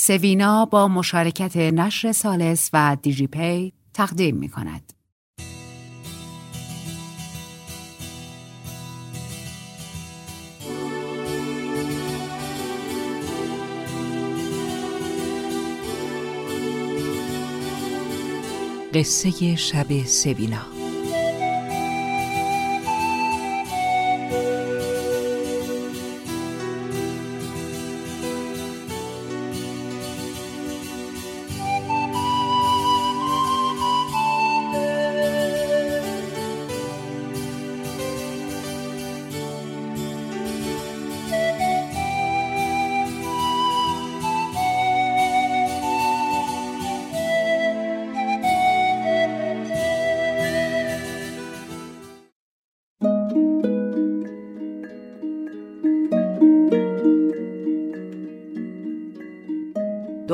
سوینا با مشارکت نشر سالس و دیجی پی تقدیم می کند. قصه شب سوینا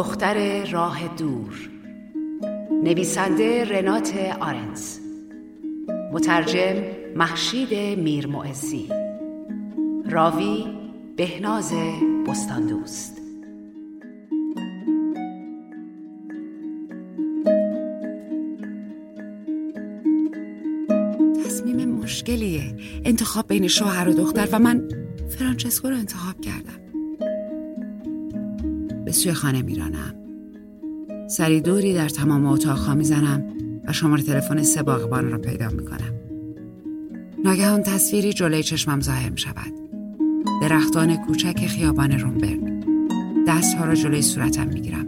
دختر راه دور. نویسنده رنات آرنز. مترجم محشید میرمعزی. راوی بهناز بستاندوست. تصمیم مشکلیه. انتخاب بین شوهر و دختر و من فرانچسکو رو انتخاب کردم. سوی خانه میرانم. سری دوری در تمام اتاقها می‌زنم و شماره تلفن سه باغبان را پیدا می‌کنم. ناگهان تصویری جلوی چشمم ظاهر می شود درختان کوچک خیابان رومبرگ. دستها را جلوی صورتم می‌گیرم.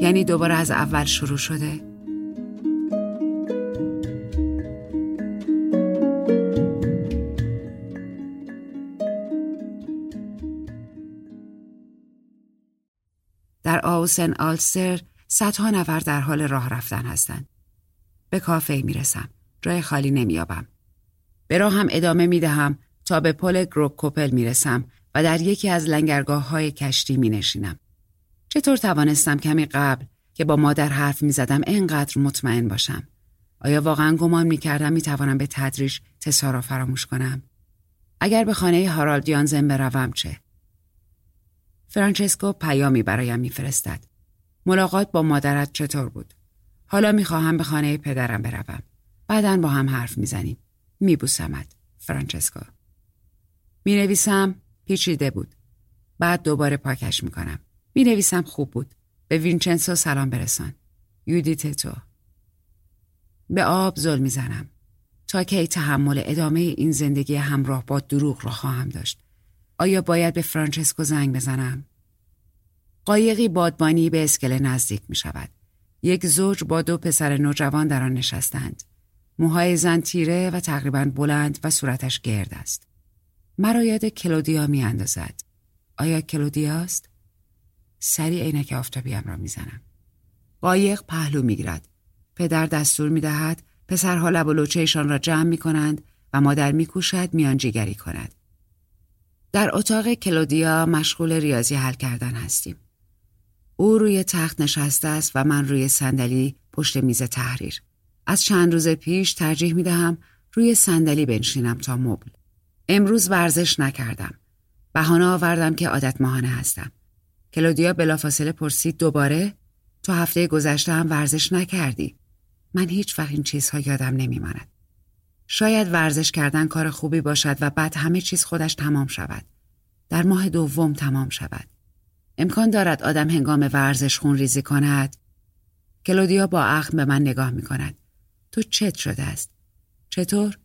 یعنی دوباره از اول شروع شده در آوسن آلستر صدها نفر در حال راه رفتن هستند. به کافه می رسم. جای خالی نمیابم. به راه هم ادامه می دهم تا به پل گروک کوپل می رسم و در یکی از لنگرگاه های کشتی می نشینم. چطور توانستم کمی قبل که با مادر حرف می زدم اینقدر مطمئن باشم؟ آیا واقعا گمان می کردم می توانم به تدریج تسا را فراموش کنم؟ اگر به خانه هارالد یانزن بروم چه؟ فرانچسکو پیامی برایم میفرستد. ملاقات با مادرت چطور بود؟ حالا می‌خواهم به خانه پدرم بروم. بعدا با هم حرف می‌زنیم. میبوسمت. فرانچسکو. می نویسم پیچیده بود. بعد دوباره پاکش می‌کنم. می نویسم خوب بود. به وینچنسو سلام برسان. یودیت تو. به آب زل می‌زنم. تا کی تحمل ادامه این زندگی همراه با دروغ را خواهم داشت. آیا باید به فرانچسکو زنگ بزنم؟ قایقی بادبانی به اسکله نزدیک می شود. یک زوج با دو پسر نوجوان در آن نشستند. موهای زن تیره و تقریبا بلند و صورتش گرد است. مرا یاد کلودیا می اندازد. آیا کلودیاست؟ سری عینک آفتابیم را می‌زنم. قایق پهلو می‌گیرد. پدر دستور می دهد پسرها لب و لوچهشان را جمع می کنند و مادر می کوشد میان جیگری کند. در اتاق کلودیا مشغول ریاضی حل کردن هستیم. او روی تخت نشسته است و من روی صندلی پشت میز تحریر. از چند روز پیش ترجیح می دهم روی صندلی بنشینم تا مبل. امروز ورزش نکردم. بهانه آوردم که عادت ماهانه هستم. کلودیا بلافاصله پرسید دوباره تو هفته گذشته هم ورزش نکردی. من هیچ وقت این چیزها یادم نمیماند. شاید ورزش کردن کار خوبی باشد و بعد همه چیز خودش تمام شود. در ماه دوم تمام شود. امکان دارد آدم هنگام ورزش خون ریزی کند. کلودیا با اخم به من نگاه می کند. تو چت شده است؟ چطور؟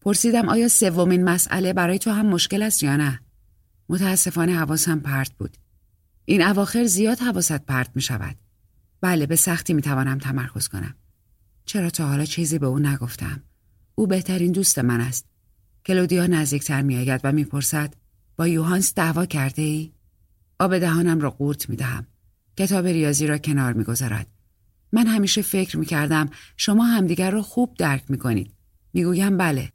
پرسیدم آیا سومین مسئله برای تو هم مشکل است یا نه؟ متاسفانه حواسم پرت بود. این اواخر زیاد حواست پرت می شود. بله به سختی می توانم تمرکز کنم. چرا تا حالا چیزی به او نگفتم؟ او بهترین دوست من است. کلودیا نزدیکتر میآید و می‌پرسد با یوهانس دعوا کرده ای؟ آب دهانم را قورت می دهم. کتاب ریاضی را کنار می گذارد. من همیشه فکر می کردم شما همدیگر را خوب درک می کنید. می گویم بله.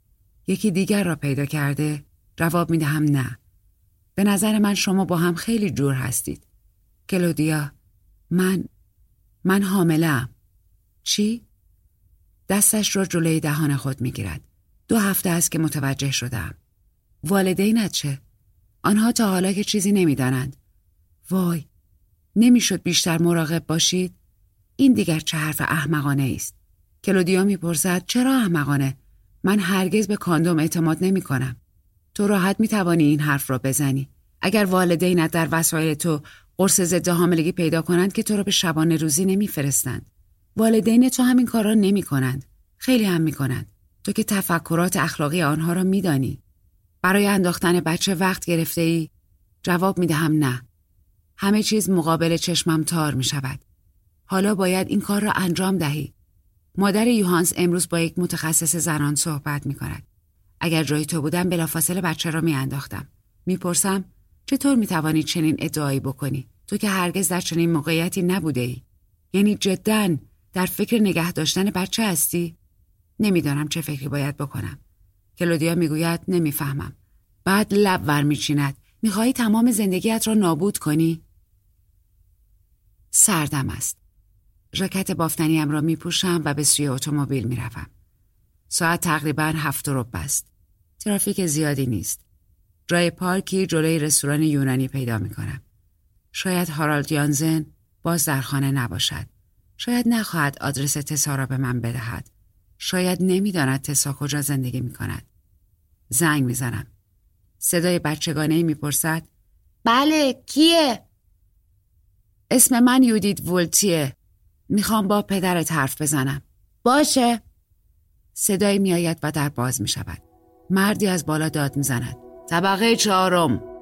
یکی دیگر را پیدا کرده؟ جواب می دهم نه. به نظر من شما با هم خیلی جور هستید. کلودیا من من حاملم. چی؟ دستش را جلوی دهان خود می‌گیرد. دو هفته است که متوجه شدم. والدینت چه؟ آنها تا حالا که چیزی نمی‌دانند. وای نمی‌شد بیشتر مراقب باشید؟ این دیگر چه حرف احمقانه است. کلودیا می‌پرسد چرا احمقانه؟ من هرگز به کاندوم اعتماد نمی کنم. تو راحت می توانی این حرف را بزنی. اگر والدینت در وسایل تو قرص ضد حاملگی پیدا کنند که تو را به شبانه روزی نمیفرستند. والدین تو همین کار را نمی کنند. خیلی هم می کنند. تو که تفکرات اخلاقی آنها را میدانی. برای انداختن بچه وقت گرفته ای؟ جواب می دهم نه. همه چیز مقابل چشمم تار می شود. حالا باید این کار را انجام دهی. مادر یوهانس امروز با یک متخصص زنان صحبت می کند. اگر جای تو بودم بلافاصله بچه را می انداختم. می‌پرسم چطور می توانی چنین ادعایی بکنی؟ تو که هرگز در چنین موقعیتی نبوده ای. یعنی جدا در فکر نگه داشتن بچه هستی؟ نمی‌دانم چه فکری باید بکنم. کلودیا می‌گوید نمی‌فهمم. بعد لب ور میچیند. می‌خواهی تمام زندگیت را نابود کنی؟ سردم است. ژاکت بافتنیم را میپوشم و به سوی اتومبیل می‌روم. ساعت تقریبا هفت رب است. ترافیک زیادی نیست. جای پارکی جلوی رستوران یونانی پیدا می‌کنم. شاید هارالد یانزن باز در خانه نباشد. شاید نخواهد آدرس تسا را به من بدهد. شاید نمی‌داند تسا کجا زندگی می کند. زنگ می‌زنم. صدای بچگانه می‌پرسد بله کیه؟ اسم من یودید ولتیه. می‌خوام با پدرت حرف بزنم. باشه. صدای میآید و در باز می شود. مردی از بالا داد می‌زند. طبقه چهارم.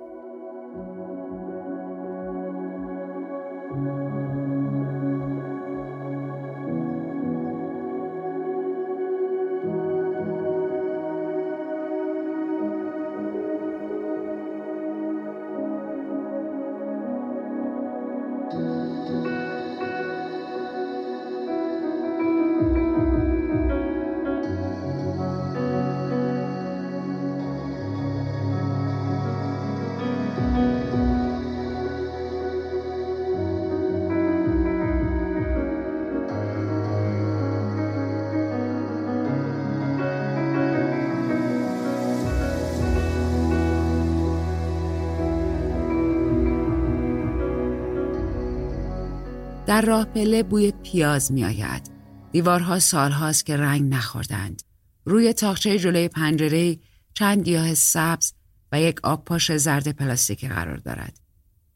در راه پله بوی پیاز می آید. دیوارها سالهاست که رنگ نخوردند. روی تاخچه جلوی پنجره چند گیاه سبز و یک آب پاش زرد پلاستیکی قرار دارد.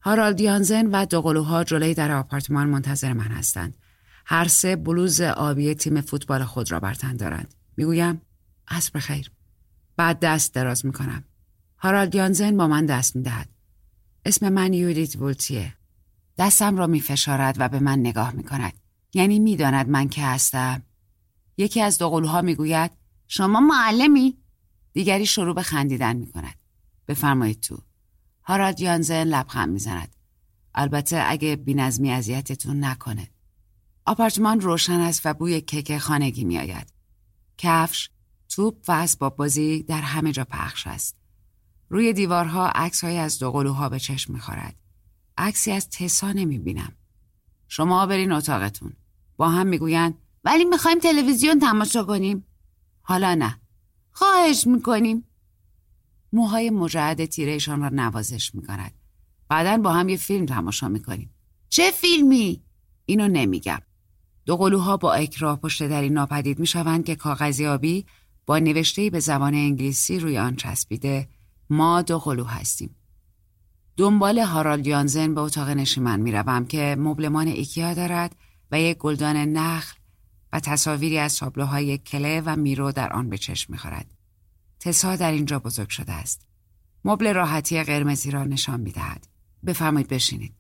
هارالد یانزن و دوقلوها جلوی در آپارتمان منتظر من هستند. هر سه بلوز آبی تیم فوتبال خود را بر تن دارند. می‌گویم عصر خیر. بعد دست دراز می‌کنم. هارالد یانزن با من دست می‌دهد. اسم من یودیت وولتیه. دستم را می فشارد و به من نگاه می کند. یعنی می‌داند من که هستم. یکی از دوقلوها می گوید شما معلمی؟ دیگری شروع به خندیدن می کند. بفرمایید تو. هاراد یانزن لبخند می زند. البته اگه بینظمی اذیتتون نکنه. آپارتمان روشن است و بوی کیک خانگی می آید. کفش، توپ و اسباب بازی در همه جا پخش است. روی دیوارها عکس از دوقلوها به چشم می خورد. عکسی از تسا نمی بینم. شما برین اتاقتون. با هم می‌گویند ولی می‌خوایم تلویزیون تماشا کنیم. حالا نه. خواهش می‌کنیم. موهای مجعد تیرهشان را نوازش می‌کند. بعدا با هم یه فیلم تماشا می‌کنیم. چه فیلمی؟ اینو نمیگم. دو قلوها با اکراه پشت دری ناپدید می‌شوند که کاغذی آبی با نوشته به زبان انگلیسی روی آن چسبیده ما دو قلو هستیم. دنبال هارالد یانزن به اتاق نشیمن می‌روم که مبلمان ایکیا دارد و یک گلدان نخل و تصاویری از تابلوهای کله و میرو در آن به چشم می‌خورد. تسا در اینجا بزرگ شده است. مبل راحتی قرمزی را نشان می‌دهد. بفرمایید بشینید.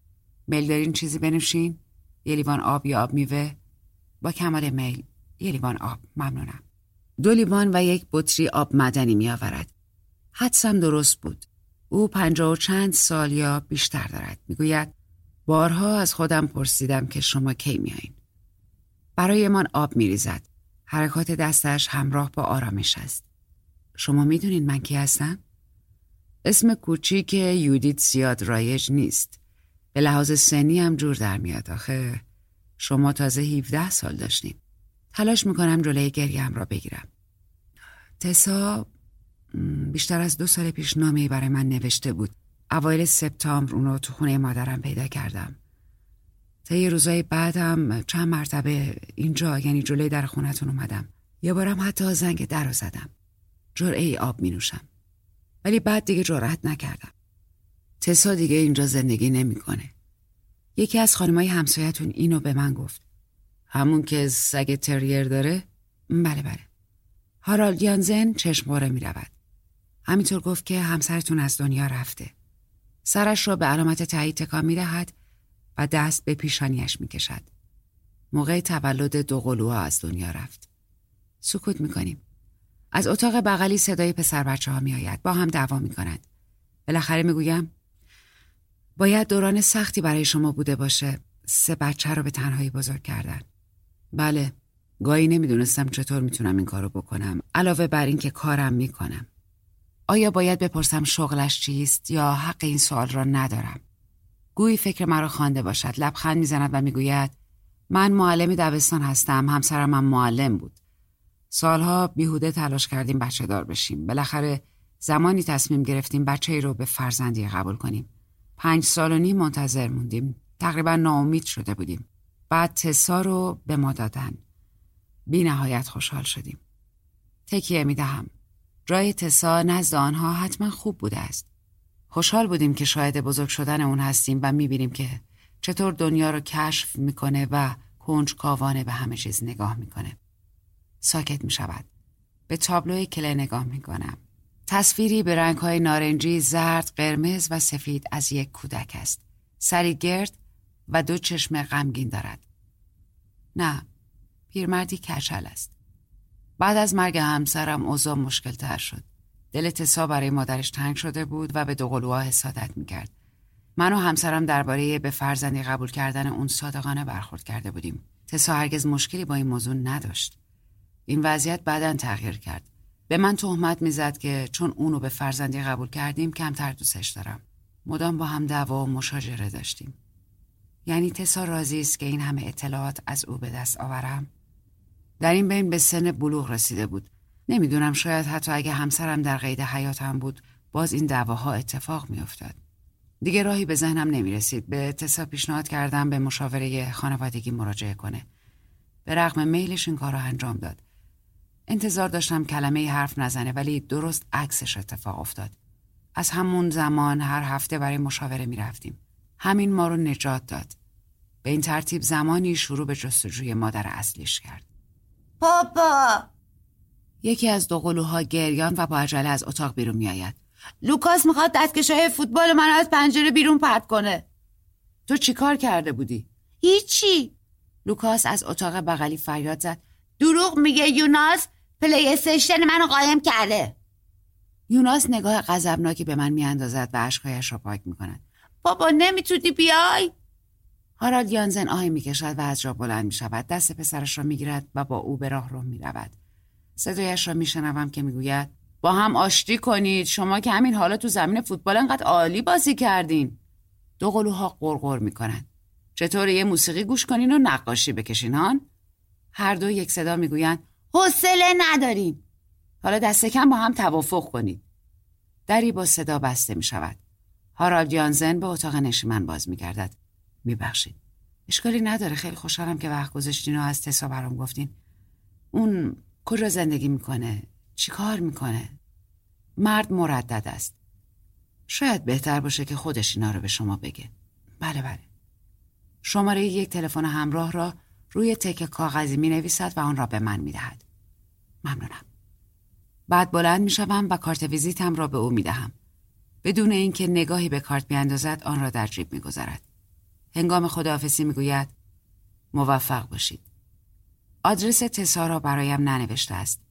میل دارین چیزی بنوشین؟ یه لیوان آب یا آب میوه؟ با کمال میل یه لیوان آب ممنونم. دو لیوان و یک بطری آب مدنی میآورد. حدسم درست بود. او پنجاه و چند سال یا بیشتر دارد. می‌گوید بارها از خودم پرسیدم که شما کی میایین برایمان آب میریزد. حرکات دستش همراه با آرامش است. شما می‌دونین من کی هستم؟ اسم کوچیک یودیت زیاد رایج نیست. به لحاظ سنی هم جور در میاد. آخه شما تازه 17 سال داشتیم تلاش می‌کنم جلوی گریم را بگیرم. تسا بیشتر از دو سال پیش نامه برای من نوشته بود. اوایل سپتامبر اونو تو خونه مادرم پیدا کردم. طی روزای بعدم چند مرتبه اینجا یعنی جلوی در خونتون اومدم. یه بارم حتی زنگ در رو زدم. جرعه ای آب می نوشم ولی بعد دیگه جرأت نکردم. تسا دیگه اینجا زندگی نمی‌کنه. یکی از خانمای همسایتون اینو به من گفت. همون که سگ تریر داره؟ بله بله. هارالد یانزن چشمواره می رود. همینطور گفت که همسرتون از دنیا رفته. سرش را به علامت تایید تکان می دهد و دست به پیشانیش می کشد. موقع تولد دو قلوها از دنیا رفت. سکوت می کنیم. از اتاق بغلی صدای پسر بچه ها می آید. با هم دعوا می کند. بالاخره می گویم باید دوران سختی برای شما بوده باشه. سه بچه رو به تنهایی بزرگ کردن. بله. گاهی نمی‌دونستم چطور می‌تونم این کارو بکنم. علاوه بر اینکه کارم می‌کنم. آیا باید بپرسم شغلش چیست یا حق این سوال را ندارم؟ گویی فکر مرا خوانده باشد لبخند می‌زند و می‌گوید من معلم دبستان هستم همسرم هم معلم بود. سالها بیهوده تلاش کردیم بچه دار بشیم. بالاخره زمانی تصمیم گرفتیم بچه ای رو به فرزندی قبول کنیم. پنج سال و نیم منتظر موندیم. تقریبا ناامید شده بودیم. بعد تسا رو به ما دادن. بی نهایت خوشحال شدیم. تکیه می دهم جای تسا نزد آنها حتما خوب بوده است خوشحال بودیم که شاید بزرگ شدن اون هستیم و می‌بینیم که چطور دنیا رو کشف می‌کنه و کنج کاوانه به همه چیز نگاه می‌کنه. ساکت می‌شود. به تابلوی کله نگاه می‌کنم. تصویری به رنگهای نارنجی، زرد، قرمز و سفید از یک کودک است. سری گرد و دو چشم غمگین دارد. نه، پیرمردی کچل است. بعد از مرگ همسرم اوضاع مشکل تر شد. دل تسا برای مادرش تنگ شده بود و به دوقلوها حسادت می‌کرد. من و همسرم درباره به فرزندی قبول کردن اون صادقانه برخورد کرده بودیم. تسا هرگز مشکلی با این موضوع نداشت. این وضعیت بعدا تغییر کرد. به من تهمت می‌زد که چون اونو به فرزندی قبول کردیم کمتر دوستش دارم. مدام با هم دعوا و مشاجره داشتیم. یعنی تسا راضی است که این همه اطلاعات از او به دست آورم؟ در این بین به سن بلوغ رسیده بود نمی‌دونم شاید حتی اگه همسرم در قید حیاتم بود باز این دعواها اتفاق میافتاد. دیگه راهی به ذهنم نمی رسید. به اتصا پیشنهاد کردم به مشاوره خانوادگی مراجعه کنه. به رغم میلش این کار انجام داد. انتظار داشتم کلمه حرف نزنه ولی درست عکسش اتفاق افتاد. از همون زمان هر هفته برای مشاوره می رفتیم. همین ما رو نجات داد. به این ترتیب زمانی شروع به جستجوی مادر اصلیش کرد. پاپا. یکی از دو قلوها گریان و با عجله از اتاق بیرون میآید. لوکاس می‌خواد دستکشای فوتبال من از پنجره بیرون پرت کنه. تو چی کار کرده بودی؟ هیچی. لوکاس از اتاق بغلی فریاد زد. دروغ میگه یوناس. پلی استیشن منو قایم کرده. یوناس نگاه غضبناکی به من میاندازد و اشکهایش را پاک می‌کند. بابا نمی‌تونی بیای؟ هارالد یانزن آهی می‌کشد و از جا بلند می‌شود. دست پسرش را می‌گیرد و با او به راه رو می‌رود. صدایش را میشنوم که می‌گوید با هم آشتی کنید. شما که همین حالا تو زمین فوتبال انقدر عالی بازی کردین. دو قلوها قرقر می‌کنند. چطور یه موسیقی گوش کنین و نقاشی بکشین هان؟ هر دو یک صدا می‌گویند حوصله نداریم. حالا دست کم با هم توافق کنید. دری با صدا بسته می شود هارالد یانزن به اتاق نشیمن باز می گردد میبخشید اشکالی نداره خیلی خوشحالم که وقت گذاشتین و از تسا برام گفتین اون کجا زندگی می‌کنه چی کار می‌کنه مرد مردد است شاید بهتر باشه که خودش اینا رو به شما بگه بله بله شماره یک تلفن همراه را روی تک کاغذی می نویسد و آن را به من می دهد. ممنونم. بعد بلند می شوم و کارت ویزیتم را به او می دهم. بدون اینکه نگاهی به کارت بیاندازد آن را در جیب می گذارد. هنگام خداحافظی می گوید موفق باشید. آدرس تسا را برایم ننوشته است.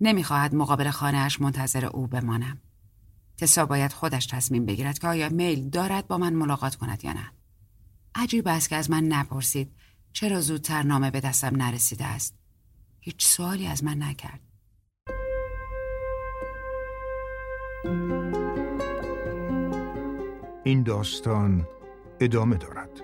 نمی‌خواهد مقابل خانهاش منتظر او بمانم. تسا باید خودش تصمیم بگیرد که آیا میل دارد با من ملاقات کند یا نه. عجیب است که از من نپرسید چرا زودتر نامه به دستم نرسیده است. هیچ سوالی از من نکرد. این داستان ادامه دارد.